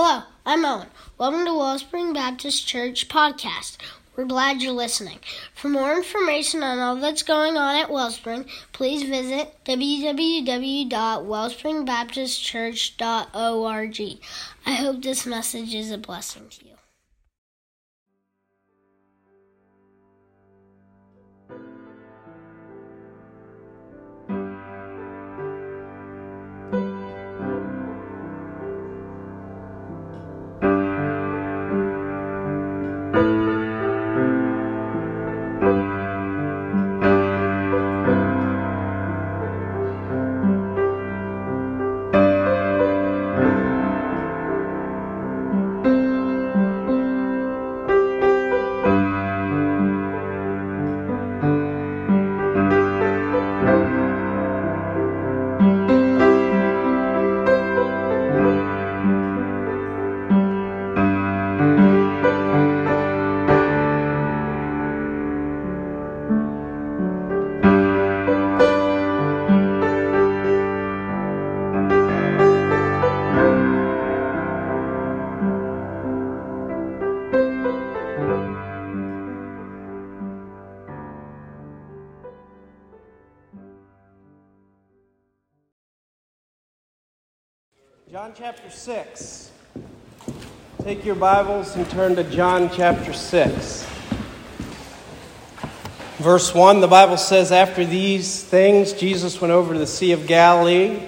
Hello, I'm Owen. Welcome to Wellspring Baptist Church podcast. We're glad you're listening. For more information on all that's going on at Wellspring, please visit www.wellspringbaptistchurch.org. I hope this message is a blessing to you. John chapter 6. Take your Bibles and turn to John chapter 6. Verse 1, the Bible says, After these things, Jesus went over to the Sea of Galilee,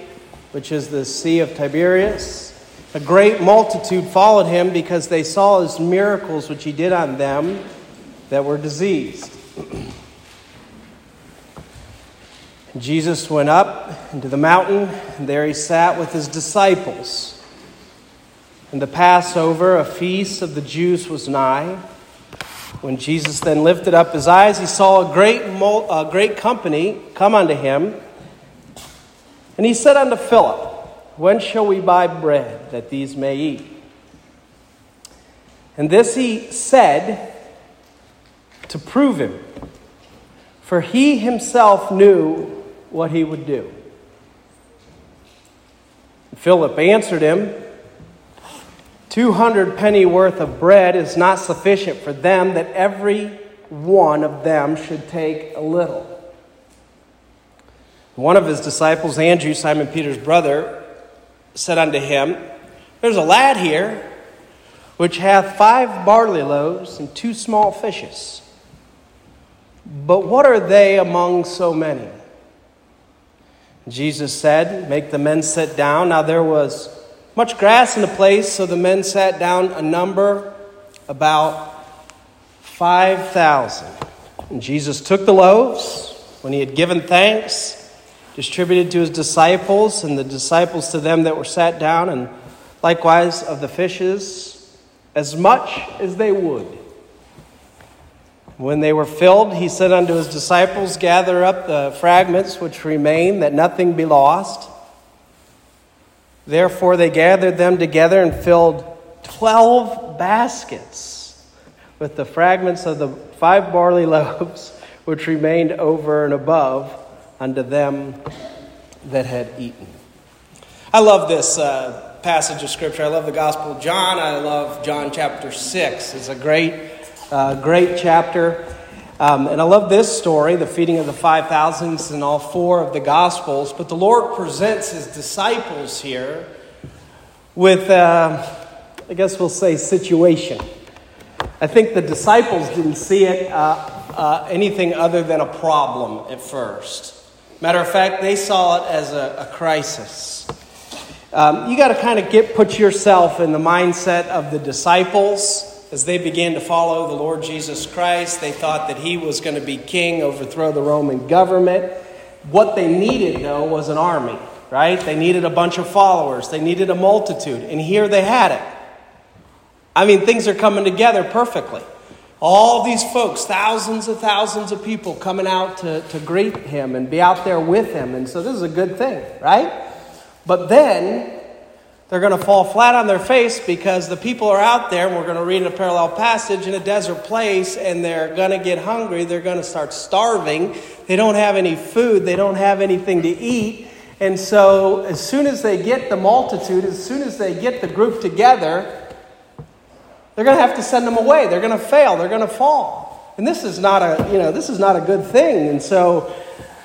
which is the Sea of Tiberias. A great multitude followed him because they saw his miracles which he did on them that were diseased. Jesus went up into the mountain, and there he sat with his disciples. And the Passover, a feast of the Jews, was nigh. When Jesus then lifted up his eyes, he saw a great, a great company come unto him. And he said unto Philip, When shall we buy bread that these may eat? And this he said to prove him, for he himself knew what he would do. Philip answered him, Two hundred penny worth of bread is not sufficient for them, that every one of them should take a little. One of his disciples, Andrew, Simon Peter's brother, said unto him, There's a lad here which hath five barley loaves and two small fishes. But what are they among so many? Jesus said, Make the men sit down. Now there was much grass in the place, so the men sat down, a number about 5,000. And Jesus took the loaves, when he had given thanks, distributed to his disciples, and the disciples to them that were sat down, and likewise of the fishes, as much as they would. When they were filled, he said unto his disciples, Gather up the fragments which remain, that nothing be lost. Therefore, they gathered them together and filled twelve baskets with the fragments of the five barley loaves which remained over and above unto them that had eaten. I love this uh, passage of Scripture. I love the Gospel of John. I love John chapter 6. It's a great great chapter. Um, and I love this story, the feeding of the 5,000s in all four of the Gospels. But the Lord presents his disciples here with, uh, I guess we'll say, situation. I think the disciples didn't see it uh, uh, anything other than a problem at first. Matter of fact, they saw it as a, a crisis. Um, you got to kind of get put yourself in the mindset of the disciples as they began to follow the Lord Jesus Christ, they thought that he was going to be king, overthrow the Roman government. What they needed, though, was an army, right? They needed a bunch of followers, they needed a multitude, and here they had it. I mean, things are coming together perfectly. All these folks, thousands of thousands of people coming out to, to greet him and be out there with him. And so this is a good thing, right? But then they're going to fall flat on their face because the people are out there, and we're going to read in a parallel passage, in a desert place, and they're going to get hungry. They're going to start starving. They don't have any food, they don't have anything to eat. And so, as soon as they get the multitude, as soon as they get the group together, they're going to have to send them away. They're going to fail. They're going to fall. And this is not a, you know, this is not a good thing. And so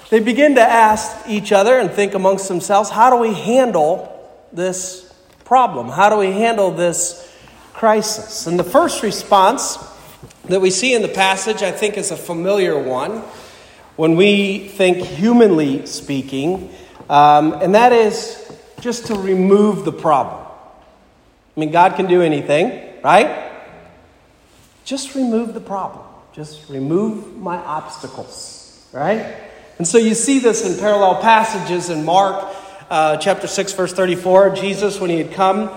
they begin to ask each other and think amongst themselves, how do we handle this problem? How do we handle this crisis? And the first response that we see in the passage, I think, is a familiar one when we think humanly speaking, um, and that is just to remove the problem. I mean, God can do anything, right? Just remove the problem. Just remove my obstacles, right? And so you see this in parallel passages in Mark uh, chapter 6, verse 34. Jesus, when he had come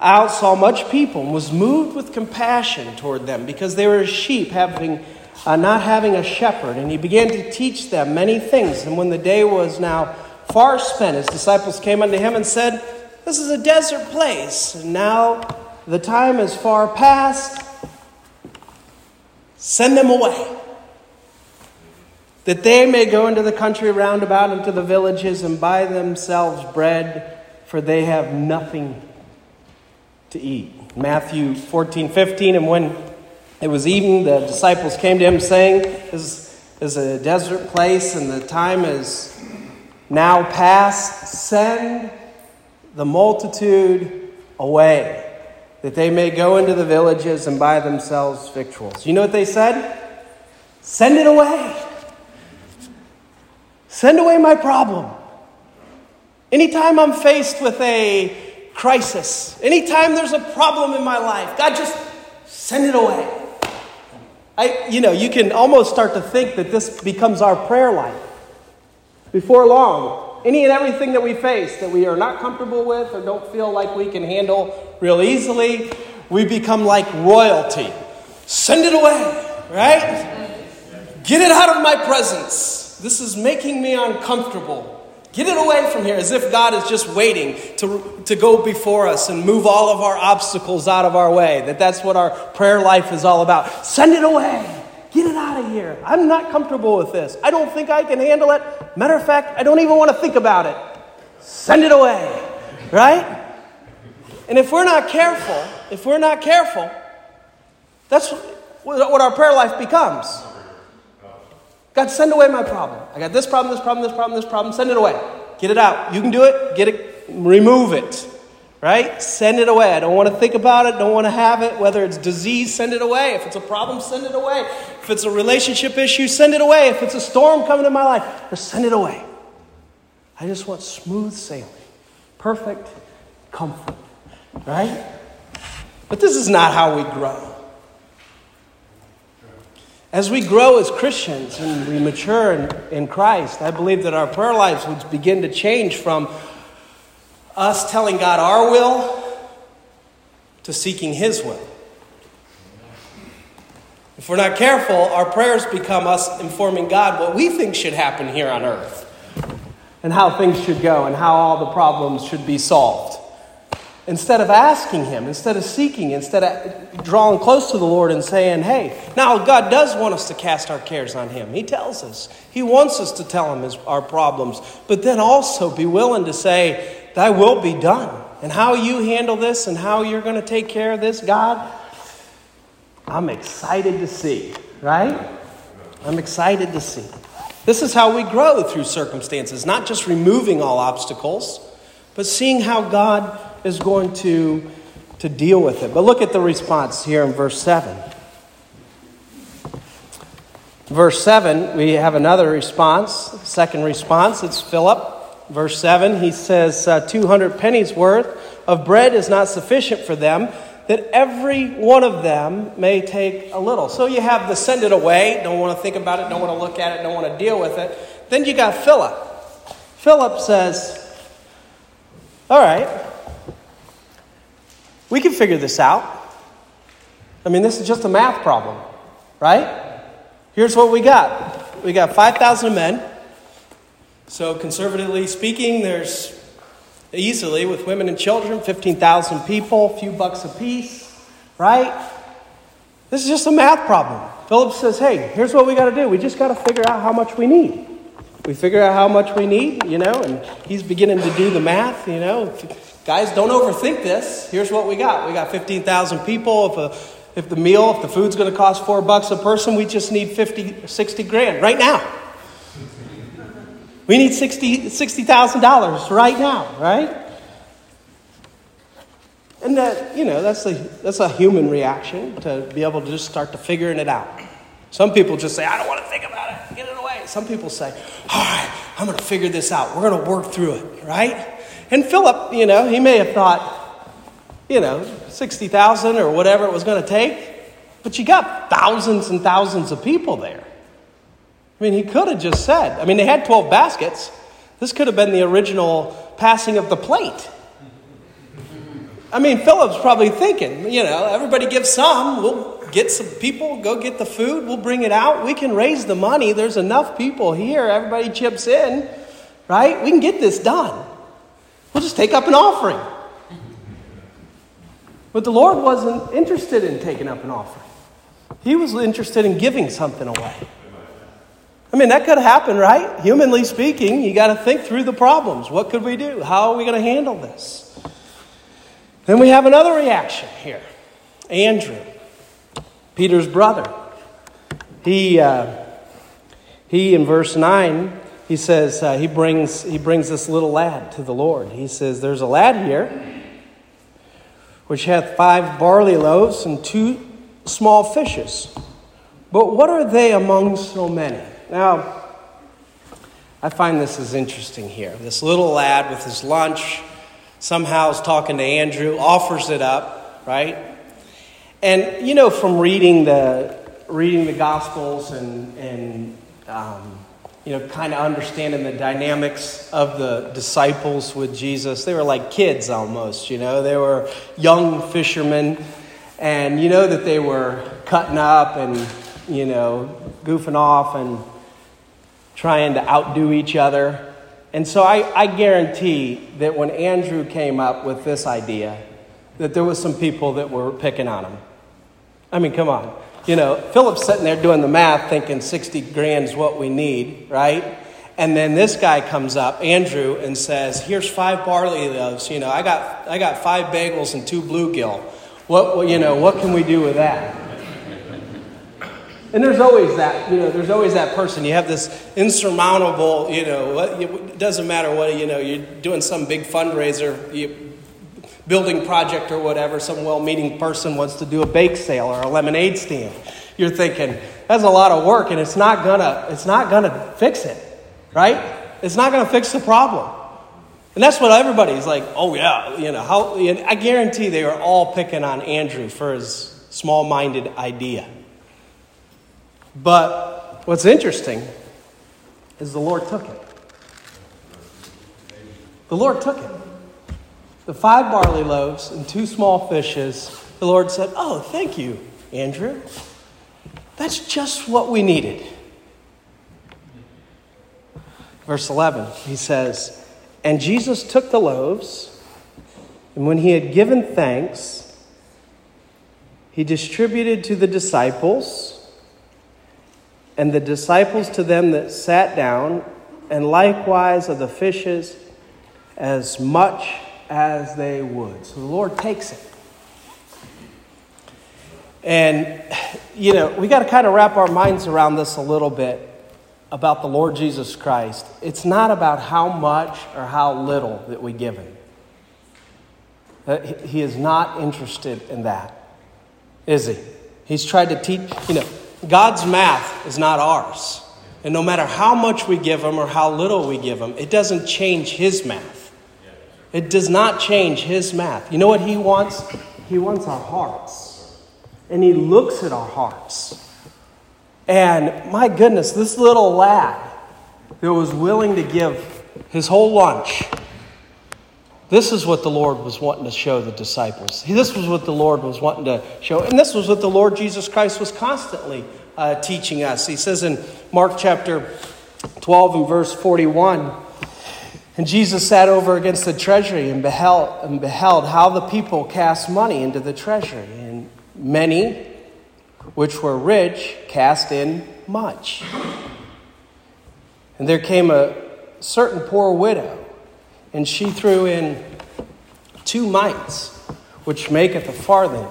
out, saw much people and was moved with compassion toward them because they were sheep having uh, not having a shepherd. And he began to teach them many things. And when the day was now far spent, his disciples came unto him and said, This is a desert place, and now the time is far past. Send them away, that they may go into the country round about, and to the villages, and buy themselves bread, for they have nothing to eat. Matthew 14, 15, and when it was evening. The disciples came to him saying, This is a desert place and the time is now past. Send the multitude away, that they may go into the villages and buy themselves victuals. You know what they said? Send it away. Send away my problem. Anytime I'm faced with a crisis, anytime there's a problem in my life, God, just send it away. I, you know, you can almost start to think that this becomes our prayer life. Before long, any and everything that we face that we are not comfortable with or don't feel like we can handle real easily, we become like royalty. Send it away, right? Get it out of my presence. This is making me uncomfortable. Get it away from here, as if God is just waiting to, to go before us and move all of our obstacles out of our way. That that's what our prayer life is all about. Send it away. Get it out of here. I'm not comfortable with this. I don't think I can handle it. Matter of fact, I don't even want to think about it. Send it away. Right? And if we're not careful, if we're not careful, that's what our prayer life becomes. God, send away my problem. I got this problem, this problem, this problem, this problem. Send it away. Get it out. You can do it. Get it. Remove it. Right? Send it away. I don't want to think about it. Don't want to have it. Whether it's disease, send it away. If it's a problem, send it away. If it's a relationship issue, send it away. If it's a storm coming in my life, just send it away. I just want smooth sailing, perfect comfort. Right? But this is not how we grow. As we grow as Christians and we mature in, in Christ, I believe that our prayer lives would begin to change from us telling God our will to seeking His will. If we're not careful, our prayers become us informing God what we think should happen here on earth and how things should go and how all the problems should be solved instead of asking Him, instead of seeking, instead of drawing close to the Lord and saying, Hey, now God does want us to cast our cares on Him. He tells us. He wants us to tell Him his, our problems, but then also be willing to say, Thy will be done. And how you handle this and how you're going to take care of this, God, I'm excited to see, right? I'm excited to see. This is how we grow through circumstances, not just removing all obstacles, but seeing how God is going to, to deal with it. But look at the response here in verse 7. Verse 7, we have another response, second response. It's Philip. Verse 7, he says, uh, 200 pennies worth of bread is not sufficient for them, that every one of them may take a little. So you have the send it away, don't want to think about it, don't want to look at it, don't want to deal with it. Then you got Philip. Philip says, All right, we can figure this out. I mean, this is just a math problem, right? Here's what we got we got 5,000 men. So, conservatively speaking, there's easily, with women and children, 15,000 people, a few bucks a piece, right? This is just a math problem. Philip says, hey, here's what we got to do. We just got to figure out how much we need. we figure out how much we need, you know, and he's beginning to do the math, you know. Guys, don't overthink this. Here's what we got. We got 15,000 people. If, a, if the meal, if the food's going to cost four bucks a person, we just need 50, 60 grand right now. We need $60,000 $60, right now, right? And that, you know, that's a, that's a human reaction to be able to just start to figuring it out. Some people just say, I don't want to think about it, get it away. Some people say, all right, I'm going to figure this out. We're going to work through it, right? And Philip, you know, he may have thought, you know, 60,000 or whatever it was going to take, but you got thousands and thousands of people there. I mean, he could have just said, I mean, they had 12 baskets. This could have been the original passing of the plate. I mean, Philip's probably thinking, you know, everybody give some. We'll get some people, go get the food, we'll bring it out. We can raise the money. There's enough people here. Everybody chips in, right? We can get this done. We'll just take up an offering. But the Lord wasn't interested in taking up an offering, He was interested in giving something away. I mean, that could happen, right? Humanly speaking, you got to think through the problems. What could we do? How are we going to handle this? Then we have another reaction here Andrew, Peter's brother. He, uh, he in verse 9, he says, uh, he, brings, he brings this little lad to the Lord. He says, There's a lad here which hath five barley loaves and two small fishes. But what are they among so many? Now, I find this is interesting here. This little lad with his lunch somehow is talking to Andrew, offers it up, right? And you know, from reading the reading the Gospels and and um, you know, kind of understanding the dynamics of the disciples with Jesus, they were like kids almost. You know, they were young fishermen, and you know that they were cutting up and you know goofing off and trying to outdo each other. And so I, I guarantee that when Andrew came up with this idea, that there was some people that were picking on him. I mean, come on. You know, Philip's sitting there doing the math thinking 60 grand is what we need, right? And then this guy comes up, Andrew, and says, Here's five barley loaves. You know, I got, I got five bagels and two bluegill. What, you know, what can we do with that? And there's always that, you know, there's always that person. You have this insurmountable, you know, it doesn't matter what, you know, you're doing some big fundraiser, you, building project or whatever, some well meaning person wants to do a bake sale or a lemonade stand. You're thinking, that's a lot of work and it's not gonna, it's not gonna fix it, right? It's not gonna fix the problem. And that's what everybody's like, oh yeah, you know, how, I guarantee they were all picking on Andrew for his small minded idea. But what's interesting is the Lord took it. The Lord took it. The five barley loaves and two small fishes, the Lord said, Oh, thank you, Andrew. That's just what we needed. Verse 11, he says, And Jesus took the loaves, and when he had given thanks, he distributed to the disciples and the disciples to them that sat down, and likewise of the fishes as much as they would. So the Lord takes it. And, you know, we got to kind of wrap our minds around this a little bit about the Lord Jesus Christ. It's not about how much or how little that we give Him. Uh, he is not interested in that, is He? He's tried to teach, you know, God's math is not ours. And no matter how much we give him or how little we give him, it doesn't change his math. It does not change his math. You know what he wants? He wants our hearts. And he looks at our hearts. And my goodness, this little lad that was willing to give his whole lunch this is what the Lord was wanting to show the disciples. This was what the Lord was wanting to show. And this was what the Lord Jesus Christ was constantly uh, teaching us. He says in Mark chapter 12 and verse 41 And Jesus sat over against the treasury and beheld, and beheld how the people cast money into the treasury. And many, which were rich, cast in much. And there came a certain poor widow, and she threw in two mites, which maketh a farthing.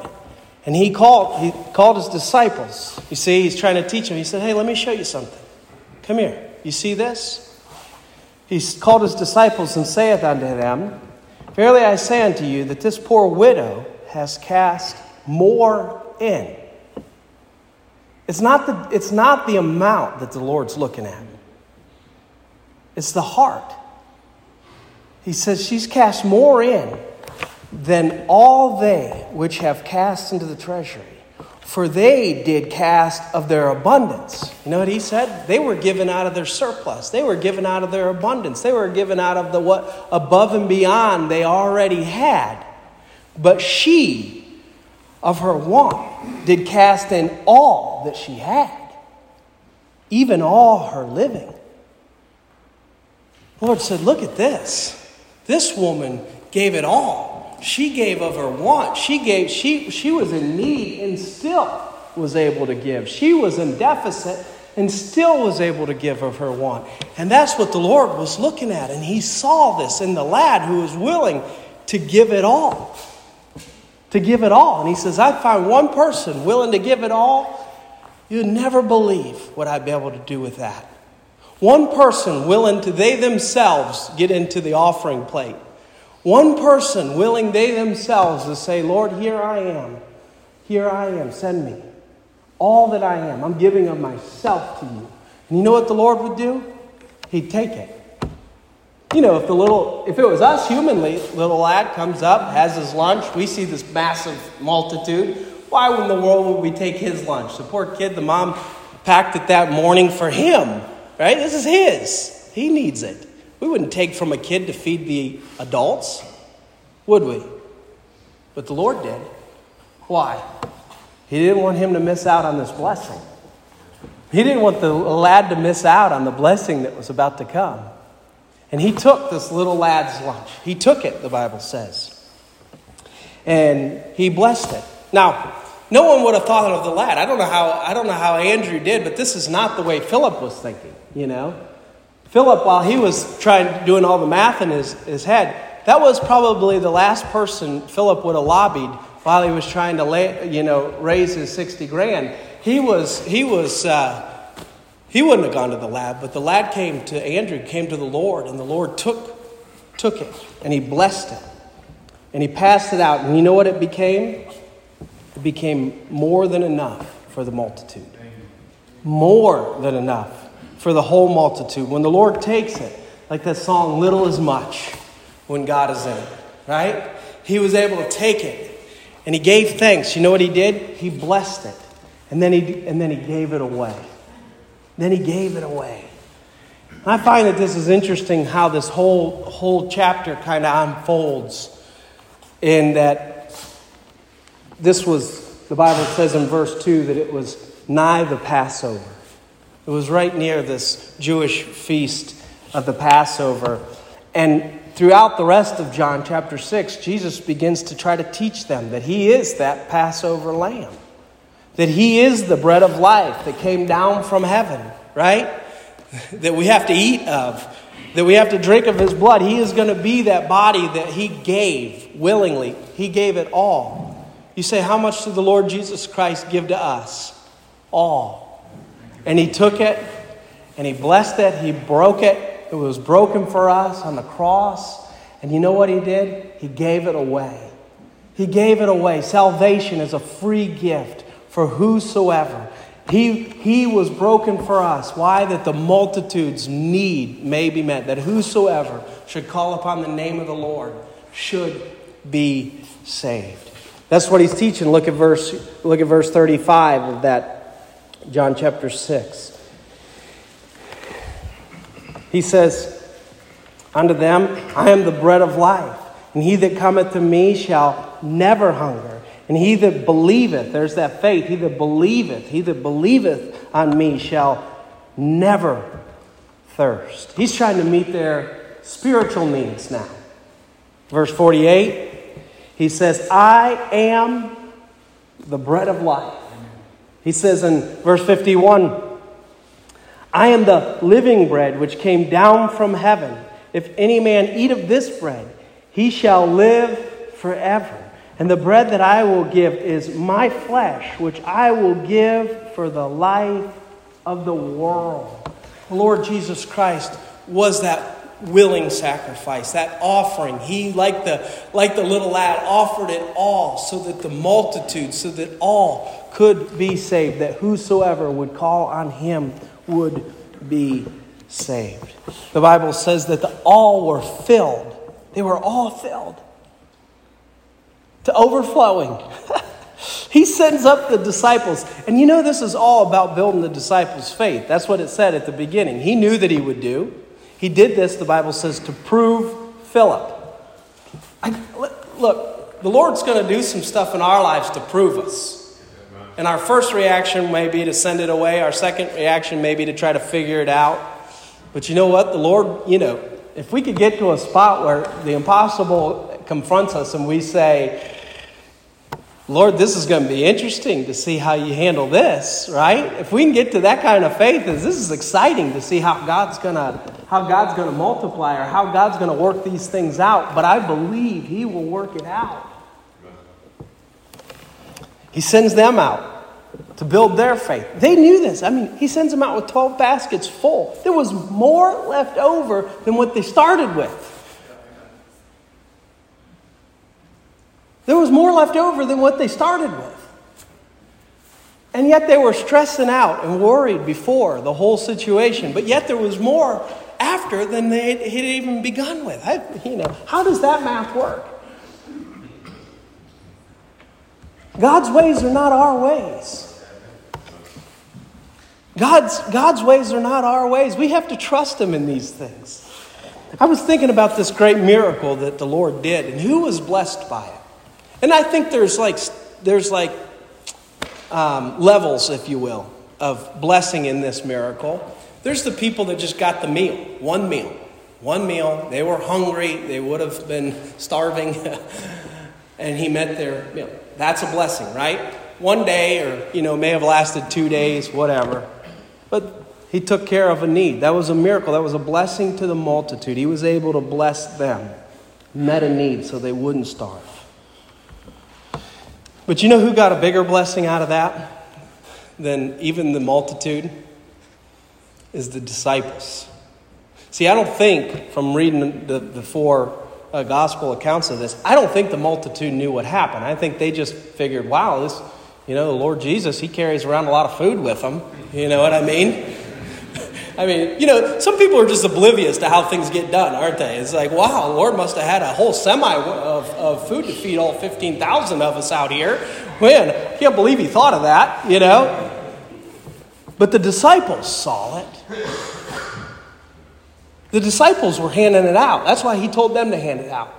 And he called, he called his disciples. You see, he's trying to teach them. He said, Hey, let me show you something. Come here. You see this? He called his disciples and saith unto them, Verily I say unto you that this poor widow has cast more in. It's not the, it's not the amount that the Lord's looking at, it's the heart. He says she's cast more in than all they which have cast into the treasury. For they did cast of their abundance. You know what he said? They were given out of their surplus. They were given out of their abundance. They were given out of the what above and beyond they already had. But she, of her want, did cast in all that she had, even all her living. The Lord said, Look at this. This woman gave it all. She gave of her want. She gave, she, she was in need and still was able to give. She was in deficit and still was able to give of her want. And that's what the Lord was looking at. And he saw this in the lad who was willing to give it all. To give it all. And he says, I find one person willing to give it all. You'd never believe what I'd be able to do with that. One person willing to, they themselves get into the offering plate. One person willing they themselves to say, Lord, here I am. Here I am. Send me. All that I am. I'm giving of myself to you. And you know what the Lord would do? He'd take it. You know, if the little, if it was us humanly, little lad comes up, has his lunch, we see this massive multitude. Why in the world would we take his lunch? The poor kid, the mom packed it that morning for him, right? This is his. He needs it. We wouldn't take from a kid to feed the adults, would we? But the Lord did. Why? He didn't want him to miss out on this blessing. He didn't want the lad to miss out on the blessing that was about to come. And he took this little lad's lunch. He took it, the Bible says. And he blessed it. Now, no one would have thought of the lad. I don't know how I don't know how Andrew did, but this is not the way Philip was thinking, you know. Philip, while he was trying doing all the math in his, his head, that was probably the last person Philip would have lobbied while he was trying to lay, you know raise his 60 grand. He was he was uh, he wouldn't have gone to the lad, but the lad came to Andrew, came to the Lord, and the Lord took took it and he blessed it. And he passed it out. And you know what it became? It became more than enough for the multitude. More than enough for the whole multitude. When the Lord takes it, like that song, Little is Much, when God is in it, right? He was able to take it and he gave thanks. You know what he did? He blessed it. And then he, and then he gave it away. Then he gave it away. I find that this is interesting how this whole, whole chapter kind of unfolds in that this was, the Bible says in verse 2 that it was nigh the Passover. It was right near this Jewish feast of the Passover. And throughout the rest of John chapter 6, Jesus begins to try to teach them that he is that Passover lamb, that he is the bread of life that came down from heaven, right? That we have to eat of, that we have to drink of his blood. He is going to be that body that he gave willingly. He gave it all. You say, How much did the Lord Jesus Christ give to us? All. And he took it and he blessed it. He broke it. It was broken for us on the cross. And you know what he did? He gave it away. He gave it away. Salvation is a free gift for whosoever. He, he was broken for us. Why? That the multitude's need may be met. That whosoever should call upon the name of the Lord should be saved. That's what he's teaching. Look at verse, look at verse 35 of that John chapter 6. He says, Unto them, I am the bread of life, and he that cometh to me shall never hunger. And he that believeth, there's that faith, he that believeth, he that believeth on me shall never thirst. He's trying to meet their spiritual needs now. Verse 48, he says, I am the bread of life. He says in verse 51 I am the living bread which came down from heaven. If any man eat of this bread, he shall live forever. And the bread that I will give is my flesh, which I will give for the life of the world. Lord Jesus Christ was that willing sacrifice, that offering. He, like the, like the little lad, offered it all so that the multitude, so that all could be saved, that whosoever would call on him would be saved. The Bible says that the all were filled. They were all filled to overflowing. he sends up the disciples. And you know, this is all about building the disciples' faith. That's what it said at the beginning. He knew that he would do. He did this, the Bible says, to prove Philip. I, look, the Lord's going to do some stuff in our lives to prove us. And our first reaction may be to send it away. Our second reaction may be to try to figure it out. But you know what? The Lord, you know, if we could get to a spot where the impossible confronts us and we say, Lord, this is going to be interesting to see how you handle this, right? If we can get to that kind of faith, this is exciting to see how God's going to how God's going to multiply or how God's going to work these things out, but I believe he will work it out. He sends them out to build their faith. They knew this. I mean, he sends them out with 12 baskets full. There was more left over than what they started with. There was more left over than what they started with. And yet they were stressing out and worried before the whole situation. But yet there was more after than they had even begun with. I, you know, how does that math work? God's ways are not our ways. God's, God's ways are not our ways. We have to trust Him in these things. I was thinking about this great miracle that the Lord did and who was blessed by it. And I think there's like, there's like um, levels, if you will, of blessing in this miracle. There's the people that just got the meal, one meal, one meal. They were hungry, they would have been starving, and He met their meal. That's a blessing, right? One day, or, you know, may have lasted two days, whatever. But He took care of a need. That was a miracle. That was a blessing to the multitude. He was able to bless them, met a need so they wouldn't starve. But you know who got a bigger blessing out of that than even the multitude? Is the disciples. See, I don't think from reading the, the four uh, gospel accounts of this, I don't think the multitude knew what happened. I think they just figured, wow, this, you know, the Lord Jesus, he carries around a lot of food with him. You know what I mean? I mean, you know, some people are just oblivious to how things get done, aren't they? It's like, wow, Lord must have had a whole semi of, of food to feed all 15,000 of us out here. Man, I can't believe he thought of that, you know? But the disciples saw it. The disciples were handing it out. That's why he told them to hand it out.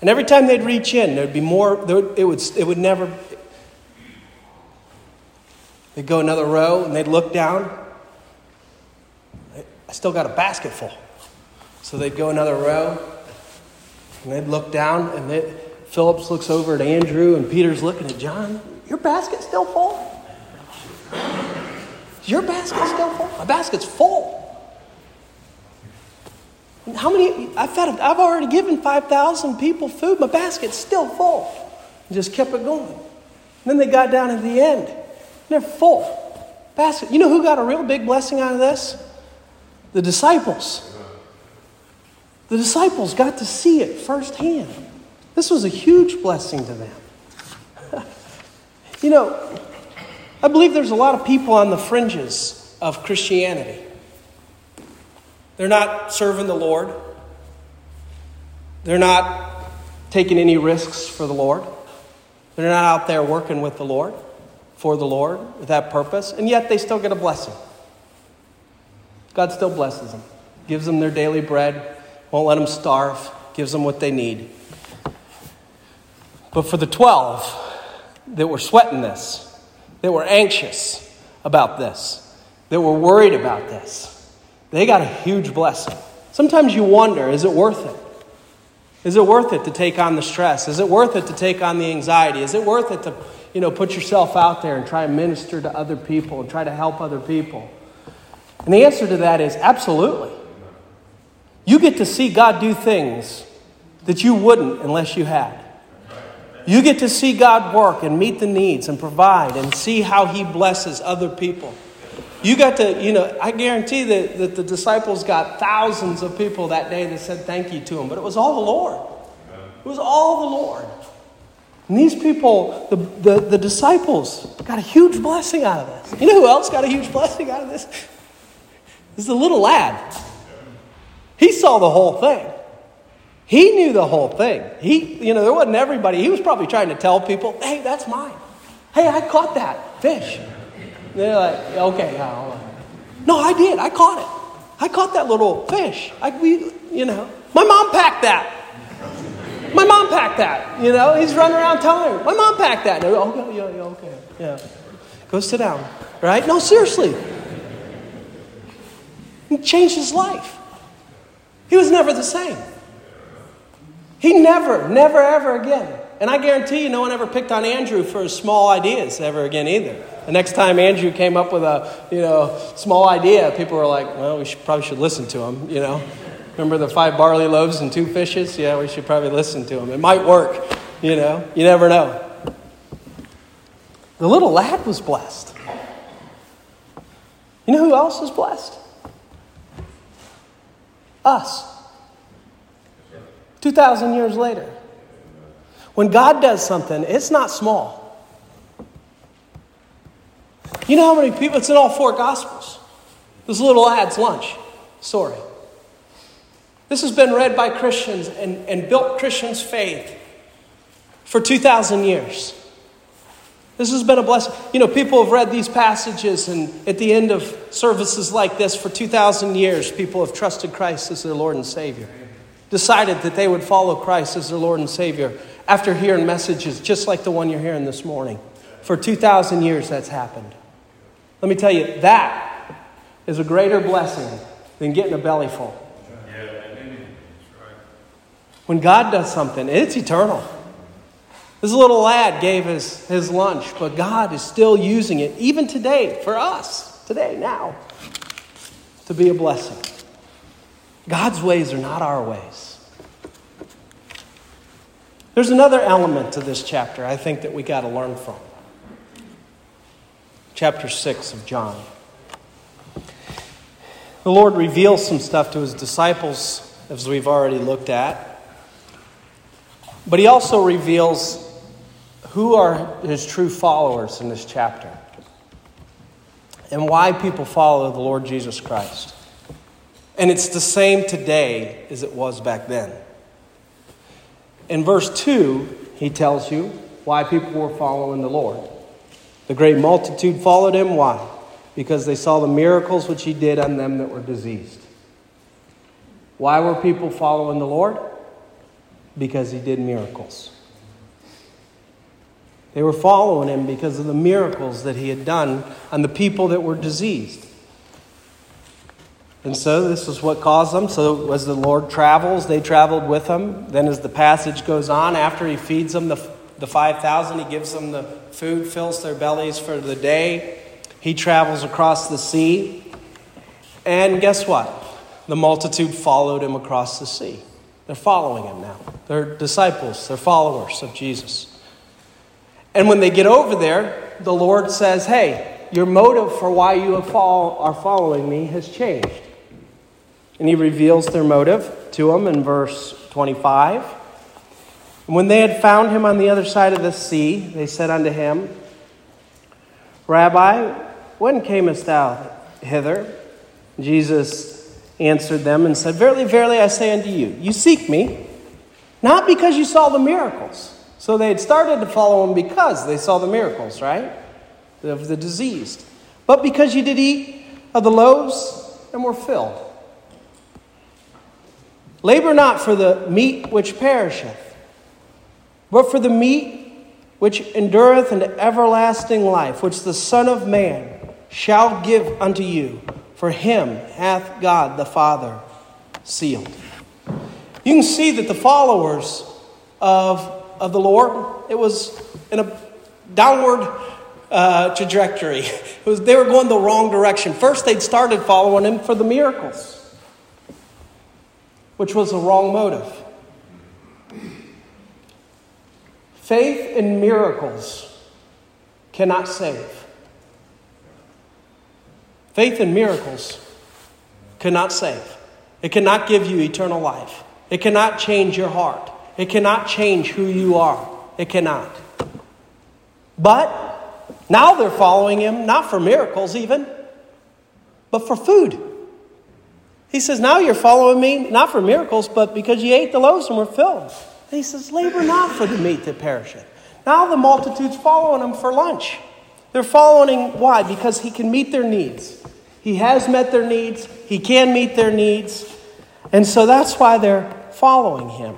And every time they'd reach in, there'd be more, it would, it would never. They'd go another row and they'd look down I still got a basket full. So they'd go another row, and they'd look down, and they, Phillips looks over at Andrew, and Peter's looking at John. Your basket's still full? Your basket's still full? My basket's full. How many? I've, fed, I've already given 5,000 people food. My basket's still full. And just kept it going. And then they got down at the end. They're full. Basket. You know who got a real big blessing out of this? the disciples. The disciples got to see it firsthand. This was a huge blessing to them. you know, I believe there's a lot of people on the fringes of Christianity. They're not serving the Lord, they're not taking any risks for the Lord, they're not out there working with the Lord, for the Lord, with that purpose, and yet they still get a blessing. God still blesses them, gives them their daily bread, won't let them starve, gives them what they need. But for the 12 that were sweating this, that were anxious about this, that were worried about this, they got a huge blessing. Sometimes you wonder is it worth it? Is it worth it to take on the stress? Is it worth it to take on the anxiety? Is it worth it to you know, put yourself out there and try and minister to other people and try to help other people? And the answer to that is absolutely. You get to see God do things that you wouldn't unless you had. You get to see God work and meet the needs and provide and see how He blesses other people. You got to, you know, I guarantee that, that the disciples got thousands of people that day that said thank you to Him, but it was all the Lord. It was all the Lord. And these people, the, the, the disciples, got a huge blessing out of this. You know who else got a huge blessing out of this? This is the little lad. He saw the whole thing. He knew the whole thing. He, you know, there wasn't everybody. He was probably trying to tell people, hey, that's mine. Hey, I caught that fish. they're like, okay, yeah, no, I did. I caught it. I caught that little fish. I, we, you know, my mom packed that. My mom packed that. You know, he's running around telling her, my mom packed that. And okay, yeah, yeah, okay, yeah. Go sit down. Right? No, seriously. He changed his life. He was never the same. He never, never, ever again. And I guarantee you, no one ever picked on Andrew for his small ideas ever again either. The next time Andrew came up with a, you know, small idea, people were like, well, we should, probably should listen to him, you know. Remember the five barley loaves and two fishes? Yeah, we should probably listen to him. It might work, you know. You never know. The little lad was blessed. You know who else is blessed? Us. 2,000 years later. When God does something, it's not small. You know how many people, it's in all four Gospels. This little lad's lunch story. This has been read by Christians and, and built Christians' faith for 2,000 years. This has been a blessing. You know, people have read these passages, and at the end of services like this, for 2,000 years, people have trusted Christ as their Lord and Savior decided that they would follow Christ as their Lord and Savior after hearing messages just like the one you're hearing this morning. For 2,000 years, that's happened. Let me tell you, that is a greater blessing than getting a belly full. When God does something, it's eternal. This little lad gave his, his lunch, but God is still using it, even today, for us, today, now, to be a blessing. God's ways are not our ways. There's another element to this chapter I think that we got to learn from. Chapter 6 of John. The Lord reveals some stuff to his disciples, as we've already looked at. But he also reveals who are his true followers in this chapter and why people follow the Lord Jesus Christ. And it's the same today as it was back then. In verse 2, he tells you why people were following the Lord. The great multitude followed him. Why? Because they saw the miracles which he did on them that were diseased. Why were people following the Lord? Because he did miracles. They were following him because of the miracles that he had done on the people that were diseased. And so this is what caused them. So as the Lord travels, they traveled with him. Then as the passage goes on, after he feeds them the, the 5,000, he gives them the food, fills their bellies for the day. He travels across the sea. And guess what? The multitude followed him across the sea. They're following him now. They're disciples, they're followers of Jesus. And when they get over there, the Lord says, Hey, your motive for why you are following me has changed. And he reveals their motive to them in verse 25. when they had found him on the other side of the sea, they said unto him, Rabbi, when camest thou hither? Jesus answered them and said, Verily, verily, I say unto you, you seek me, not because you saw the miracles. So they had started to follow him because they saw the miracles, right? Of the diseased. But because you did eat of the loaves and were filled. Labor not for the meat which perisheth, but for the meat which endureth unto everlasting life, which the Son of Man shall give unto you. For him hath God the Father sealed. You can see that the followers of, of the Lord, it was in a downward uh, trajectory. It was, they were going the wrong direction. First, they'd started following him for the miracles, which was a wrong motive. Faith in miracles cannot save. Faith in miracles cannot save. It cannot give you eternal life. It cannot change your heart. It cannot change who you are. It cannot. But now they're following him, not for miracles even, but for food. He says, Now you're following me, not for miracles, but because you ate the loaves and were filled. And he says, Labor not for the meat that perisheth. Now the multitude's following him for lunch. They're following why? Because he can meet their needs. He has met their needs, he can meet their needs. And so that's why they're following him.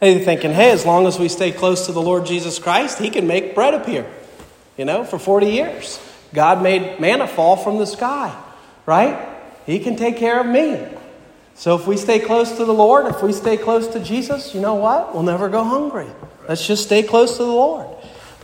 They're thinking, hey, as long as we stay close to the Lord Jesus Christ, He can make bread appear. You know, for 40 years. God made manna fall from the sky, right? He can take care of me. So if we stay close to the Lord, if we stay close to Jesus, you know what? We'll never go hungry. Let's just stay close to the Lord.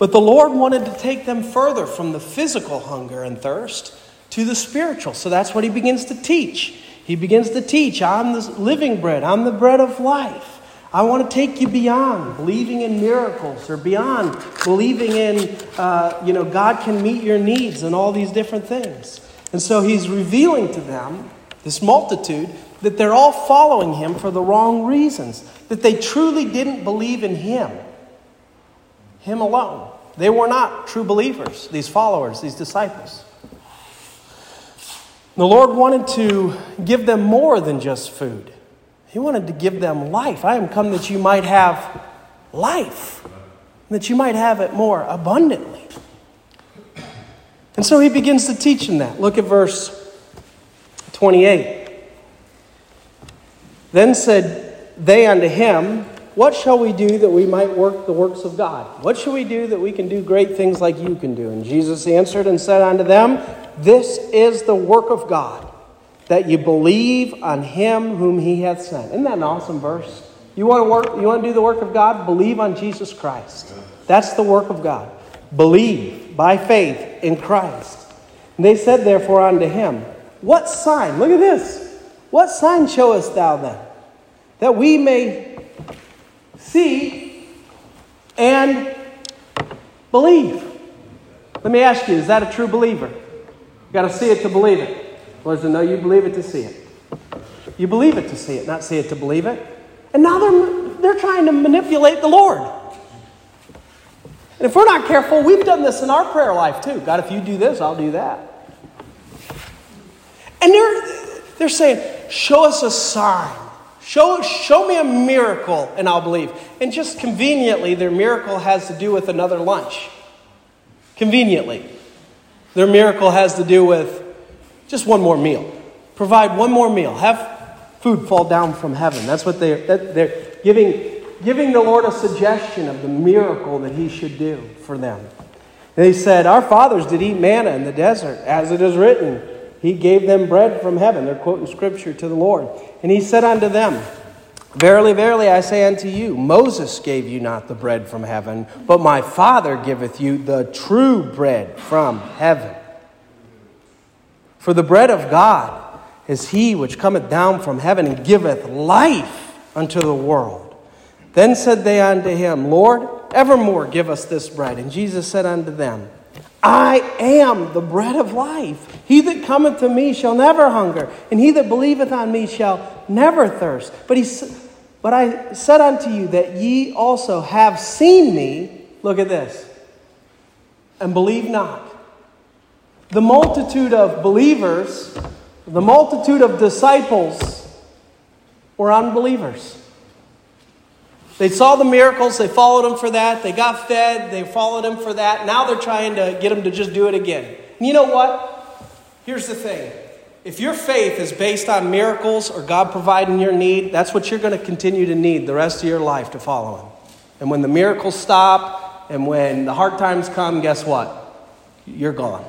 But the Lord wanted to take them further from the physical hunger and thirst to the spiritual. So that's what He begins to teach. He begins to teach I'm the living bread, I'm the bread of life. I want to take you beyond believing in miracles or beyond believing in, uh, you know, God can meet your needs and all these different things. And so he's revealing to them, this multitude, that they're all following him for the wrong reasons, that they truly didn't believe in him, him alone. They were not true believers, these followers, these disciples. The Lord wanted to give them more than just food. He wanted to give them life. I am come that you might have life, that you might have it more abundantly. And so he begins to teach them that. Look at verse 28. Then said they unto him, What shall we do that we might work the works of God? What shall we do that we can do great things like you can do? And Jesus answered and said unto them, This is the work of God that you believe on him whom he hath sent. Isn't that an awesome verse? You want to work, you want to do the work of God? Believe on Jesus Christ. That's the work of God. Believe by faith in Christ. And they said therefore unto him, What sign? Look at this. What sign showest thou then? That we may see and believe. Let me ask you, is that a true believer? You got to see it to believe it. Lord said, No, you believe it to see it. You believe it to see it, not see it to believe it. And now they're, they're trying to manipulate the Lord. And if we're not careful, we've done this in our prayer life too. God, if you do this, I'll do that. And they're, they're saying, Show us a sign. Show, show me a miracle and I'll believe. And just conveniently, their miracle has to do with another lunch. Conveniently. Their miracle has to do with just one more meal. Provide one more meal. Have food fall down from heaven. That's what they're, they're giving, giving the Lord a suggestion of the miracle that He should do for them. They said, Our fathers did eat manna in the desert, as it is written. He gave them bread from heaven. They're quoting scripture to the Lord. And He said unto them, Verily, verily, I say unto you, Moses gave you not the bread from heaven, but my Father giveth you the true bread from heaven. For the bread of God is he which cometh down from heaven and giveth life unto the world. Then said they unto him, Lord, evermore give us this bread. And Jesus said unto them, I am the bread of life. He that cometh to me shall never hunger, and he that believeth on me shall never thirst. But, he, but I said unto you that ye also have seen me, look at this, and believe not the multitude of believers, the multitude of disciples were unbelievers. They saw the miracles, they followed him for that, they got fed, they followed him for that. Now they're trying to get him to just do it again. And you know what? Here's the thing. If your faith is based on miracles or God providing your need, that's what you're going to continue to need the rest of your life to follow Him. And when the miracles stop and when the hard times come, guess what? You're gone.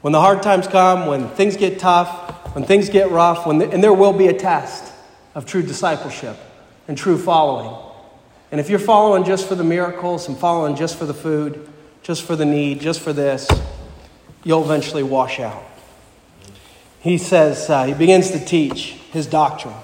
When the hard times come, when things get tough, when things get rough, when the, and there will be a test of true discipleship and true following. And if you're following just for the miracles and following just for the food, just for the need, just for this, you'll eventually wash out. He says, uh, he begins to teach his doctrine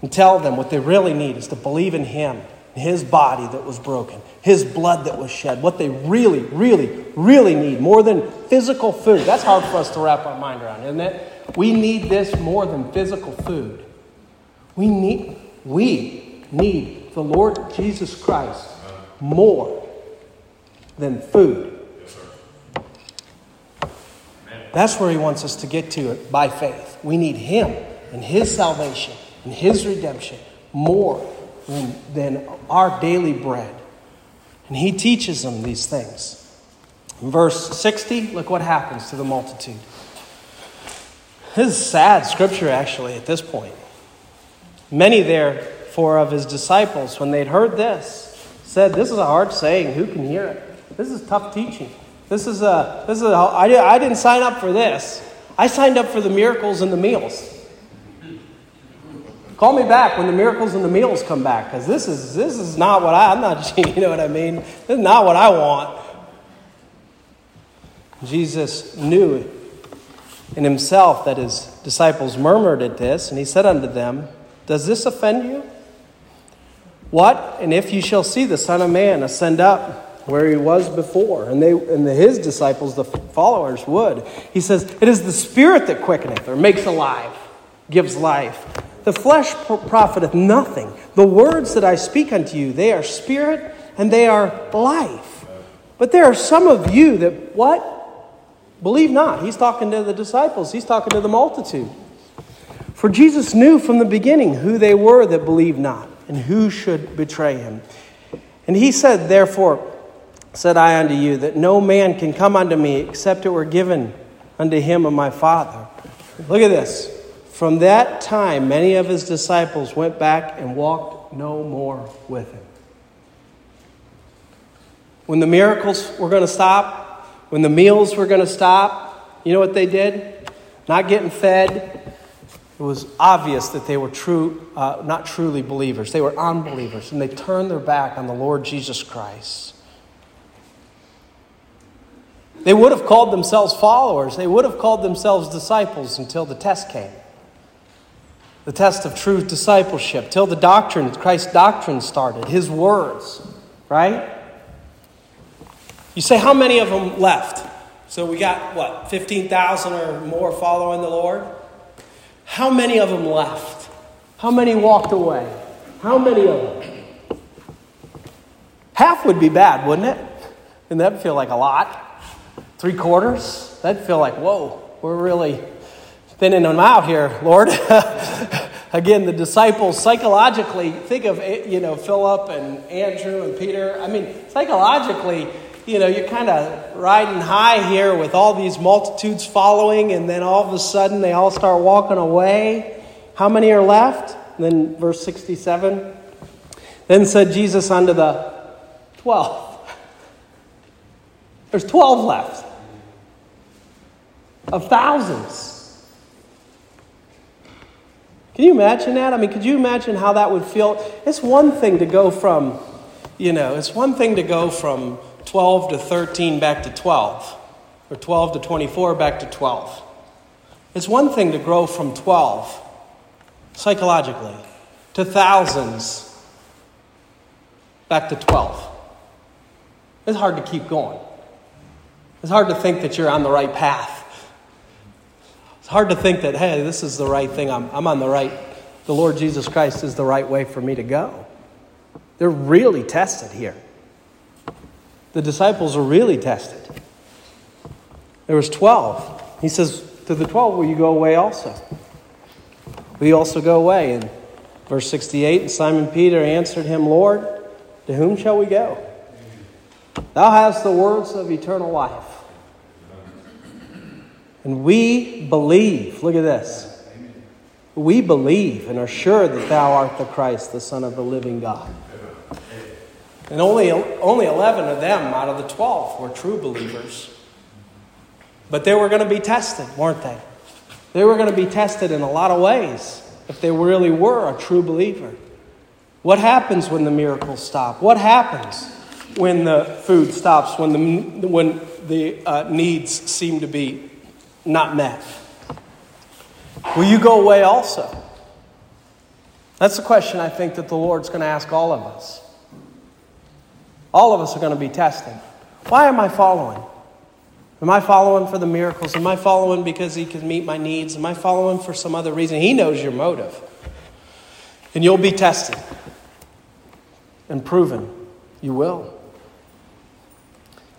and tell them what they really need is to believe in him, his body that was broken, his blood that was shed, what they really, really, really need, more than physical food. That's hard for us to wrap our mind around, isn't it? We need this more than physical food. We need, we need the Lord Jesus Christ more than food. That's where he wants us to get to it by faith. We need him and his salvation and his redemption more than, than our daily bread. And he teaches them these things. In verse 60, look what happens to the multitude. This is sad scripture, actually, at this point. Many, therefore, of his disciples, when they'd heard this, said, This is a hard saying. Who can hear it? This is tough teaching. This is a, this is a, I, I didn't sign up for this. I signed up for the miracles and the meals. Call me back when the miracles and the meals come back, because this is, this is not what I, I'm not, you know what I mean? This is not what I want. Jesus knew in himself that his disciples murmured at this, and he said unto them, Does this offend you? What? And if you shall see the Son of Man ascend up where he was before, and they and the, his disciples, the followers, would. He says, It is the Spirit that quickeneth or makes alive, gives life. The flesh profiteth nothing. The words that I speak unto you, they are spirit and they are life. But there are some of you that what? Believe not. He's talking to the disciples, he's talking to the multitude. For Jesus knew from the beginning who they were that believed not and who should betray him. And he said, Therefore, said I unto you, that no man can come unto me except it were given unto him of my Father. Look at this. From that time, many of his disciples went back and walked no more with him. When the miracles were going to stop, when the meals were going to stop, you know what they did? Not getting fed. It was obvious that they were true, uh, not truly believers. They were unbelievers, and they turned their back on the Lord Jesus Christ. They would have called themselves followers. They would have called themselves disciples until the test came. The test of true discipleship, till the doctrine, Christ's doctrine started, his words, right? You say, how many of them left? So we got, what, 15,000 or more following the Lord? How many of them left? How many walked away? How many of them? Half would be bad, wouldn't it? And that'd feel like a lot. Three quarters? That'd feel like, whoa, we're really thinning them out here, Lord. Again, the disciples psychologically, think of, eh, you know, Philip and Andrew and Peter. I mean, psychologically, you know, you're kind of riding high here with all these multitudes following, and then all of a sudden they all start walking away. How many are left? And then verse 67. Then said Jesus unto the twelve. There's 12 left of thousands. Can you imagine that? I mean, could you imagine how that would feel? It's one thing to go from, you know, it's one thing to go from 12 to 13 back to 12, or 12 to 24 back to 12. It's one thing to grow from 12 psychologically to thousands back to 12. It's hard to keep going. It's hard to think that you're on the right path. Hard to think that, hey, this is the right thing. I'm, I'm on the right, the Lord Jesus Christ is the right way for me to go. They're really tested here the disciples are really tested. There was 12. He says, To the 12, will you go away also? Will you also go away? And verse 68, and Simon Peter answered him, Lord, to whom shall we go? Thou hast the words of eternal life. And we believe, look at this. We believe and are sure that thou art the Christ, the Son of the living God. And only, only 11 of them out of the 12 were true believers. But they were going to be tested, weren't they? They were going to be tested in a lot of ways if they really were a true believer. What happens when the miracles stop? What happens when the food stops, when the, when the uh, needs seem to be not met? Will you go away also? That's the question I think that the Lord's going to ask all of us. All of us are going to be tested. Why am I following? Am I following for the miracles? Am I following because He can meet my needs? Am I following for some other reason? He knows your motive. And you'll be tested and proven. You will.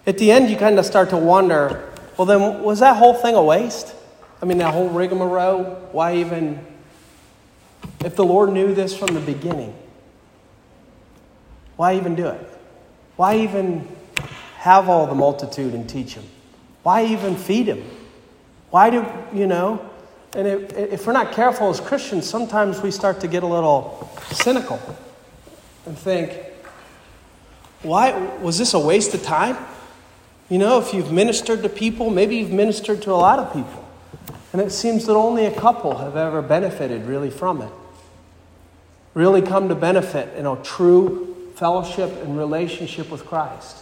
At the end, you kind of start to wonder well, then, was that whole thing a waste? I mean, that whole rigmarole? Why even if the Lord knew this from the beginning, why even do it? Why even have all the multitude and teach him? Why even feed him? Why do, you know? And if we're not careful as Christians, sometimes we start to get a little cynical and think, why was this a waste of time? You know, if you've ministered to people, maybe you've ministered to a lot of people. And it seems that only a couple have ever benefited really from it really come to benefit in a true fellowship and relationship with Christ.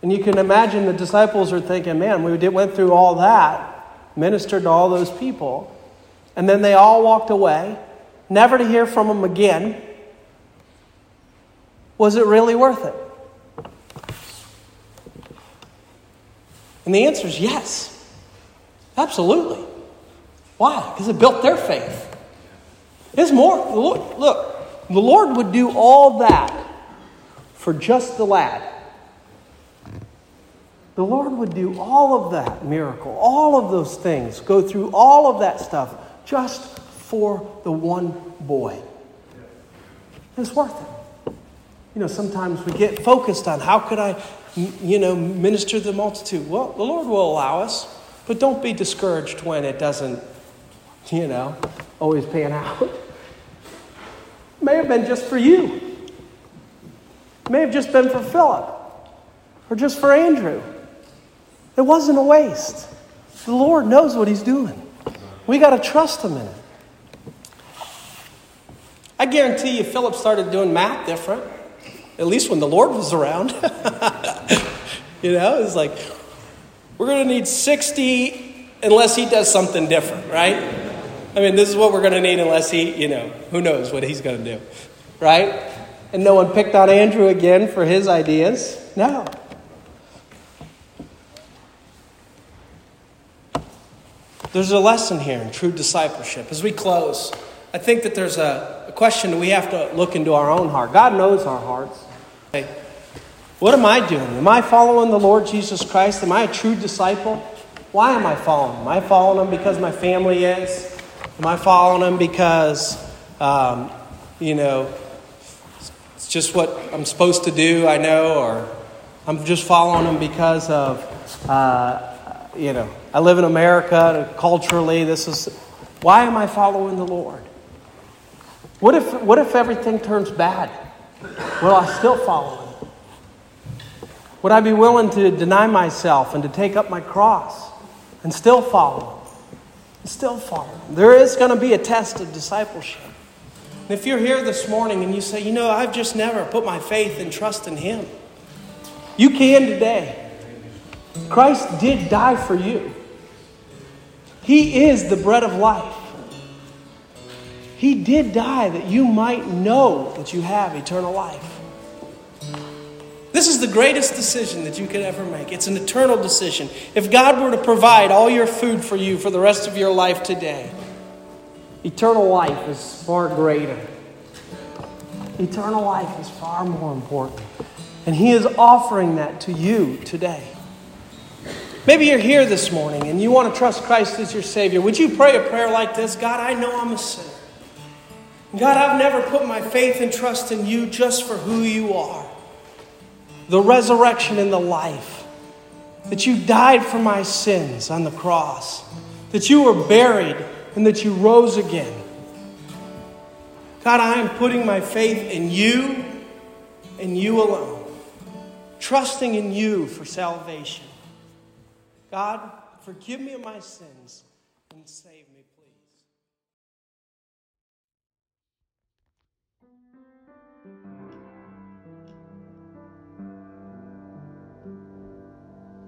And you can imagine the disciples are thinking, man, we went through all that, ministered to all those people, and then they all walked away, never to hear from them again. Was it really worth it? And the answer is yes. Absolutely. Why? Because it built their faith. There's more. Look, the Lord would do all that for just the lad. The Lord would do all of that miracle, all of those things, go through all of that stuff just for the one boy. It's worth it. You know, sometimes we get focused on how could I, you know, minister to the multitude. Well, the Lord will allow us, but don't be discouraged when it doesn't, you know, always pan out. May have been just for you. May have just been for Philip or just for Andrew. It wasn't a waste. The Lord knows what He's doing. We got to trust Him in it. I guarantee you, Philip started doing math different, at least when the Lord was around. you know, it's like, we're going to need 60 unless He does something different, right? I mean, this is what we're going to need unless he, you know, who knows what he's going to do, right? And no one picked on Andrew again for his ideas. No. There's a lesson here in true discipleship. As we close, I think that there's a, a question we have to look into our own heart. God knows our hearts. Hey, what am I doing? Am I following the Lord Jesus Christ? Am I a true disciple? Why am I following him? Am I following him because my family is? Am I following him because, um, you know, it's just what I'm supposed to do, I know, or I'm just following him because of, uh, you know, I live in America, culturally, this is. Why am I following the Lord? What if, what if everything turns bad? Will I still follow him? Would I be willing to deny myself and to take up my cross and still follow him? still follow. There is going to be a test of discipleship. And if you're here this morning and you say, you know, I've just never put my faith and trust in Him, you can today. Christ did die for you. He is the bread of life. He did die that you might know that you have eternal life. This is the greatest decision that you could ever make. It's an eternal decision. If God were to provide all your food for you for the rest of your life today, eternal life is far greater. Eternal life is far more important. And He is offering that to you today. Maybe you're here this morning and you want to trust Christ as your Savior. Would you pray a prayer like this God, I know I'm a sinner. God, I've never put my faith and trust in you just for who you are the resurrection and the life. That you died for my sins on the cross. That you were buried and that you rose again. God, I am putting my faith in you and you alone, trusting in you for salvation. God, forgive me of my sins and save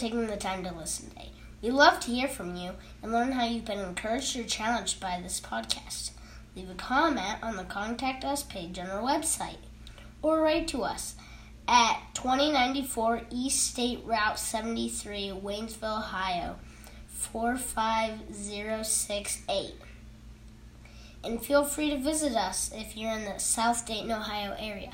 taking the time to listen today. We love to hear from you and learn how you've been encouraged or challenged by this podcast. Leave a comment on the Contact Us page on our website or write to us at 2094 East State Route 73, Waynesville, Ohio 45068. And feel free to visit us if you're in the South Dayton, Ohio area.